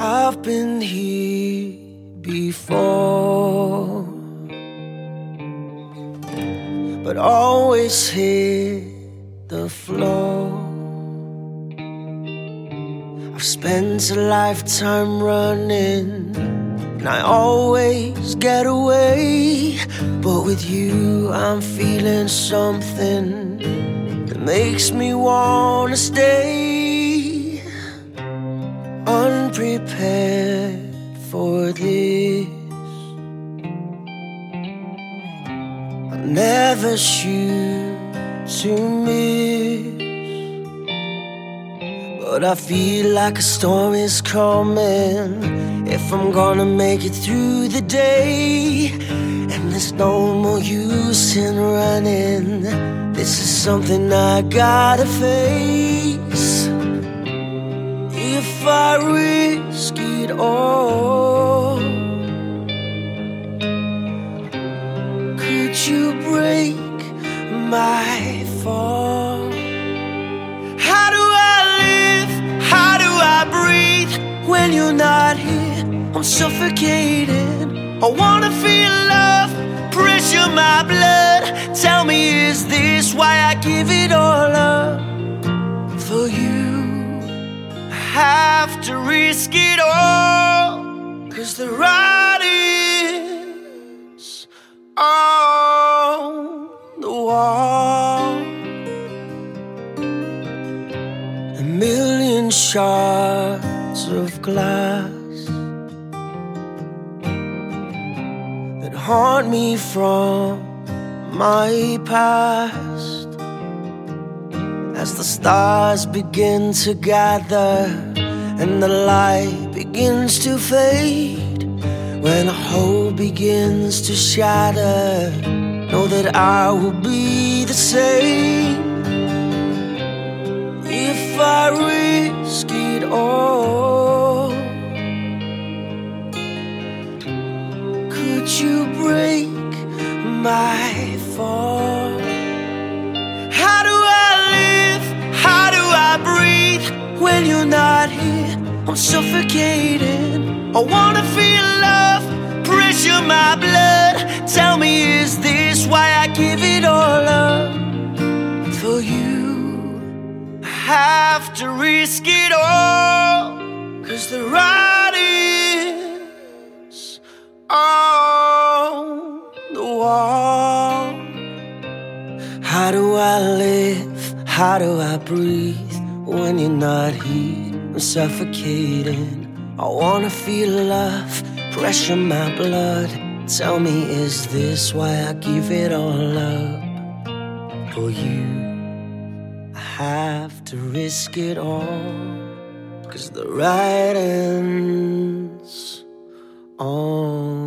I've been here before, but always hit the floor. I've spent a lifetime running, and I always get away. But with you, I'm feeling something that makes me wanna stay. Unprepared for this. I never shoot to miss. But I feel like a storm is coming if I'm gonna make it through the day. And there's no more use in running. This is something I gotta face. If I risk it all, could you break my fall? How do I live? How do I breathe when you're not here? I'm suffocating. I wanna risk it all, cause the writing's on the wall. A million shards of glass that haunt me from my past. As the stars begin to gather and the light begins to fade, when hope begins to shatter, know that I will be the same. If I risk it all, could you break my fall? I wanna feel love, pressure my blood. Tell me, is this why I give it all up for you? I have to risk it all, cause the writing's on the wall. How do I live? How do I breathe when you're not here? I'm suffocating. I wanna feel love, pressure my blood. Tell me, is this why I give it all up for you? I have to risk it all, cause the writing's on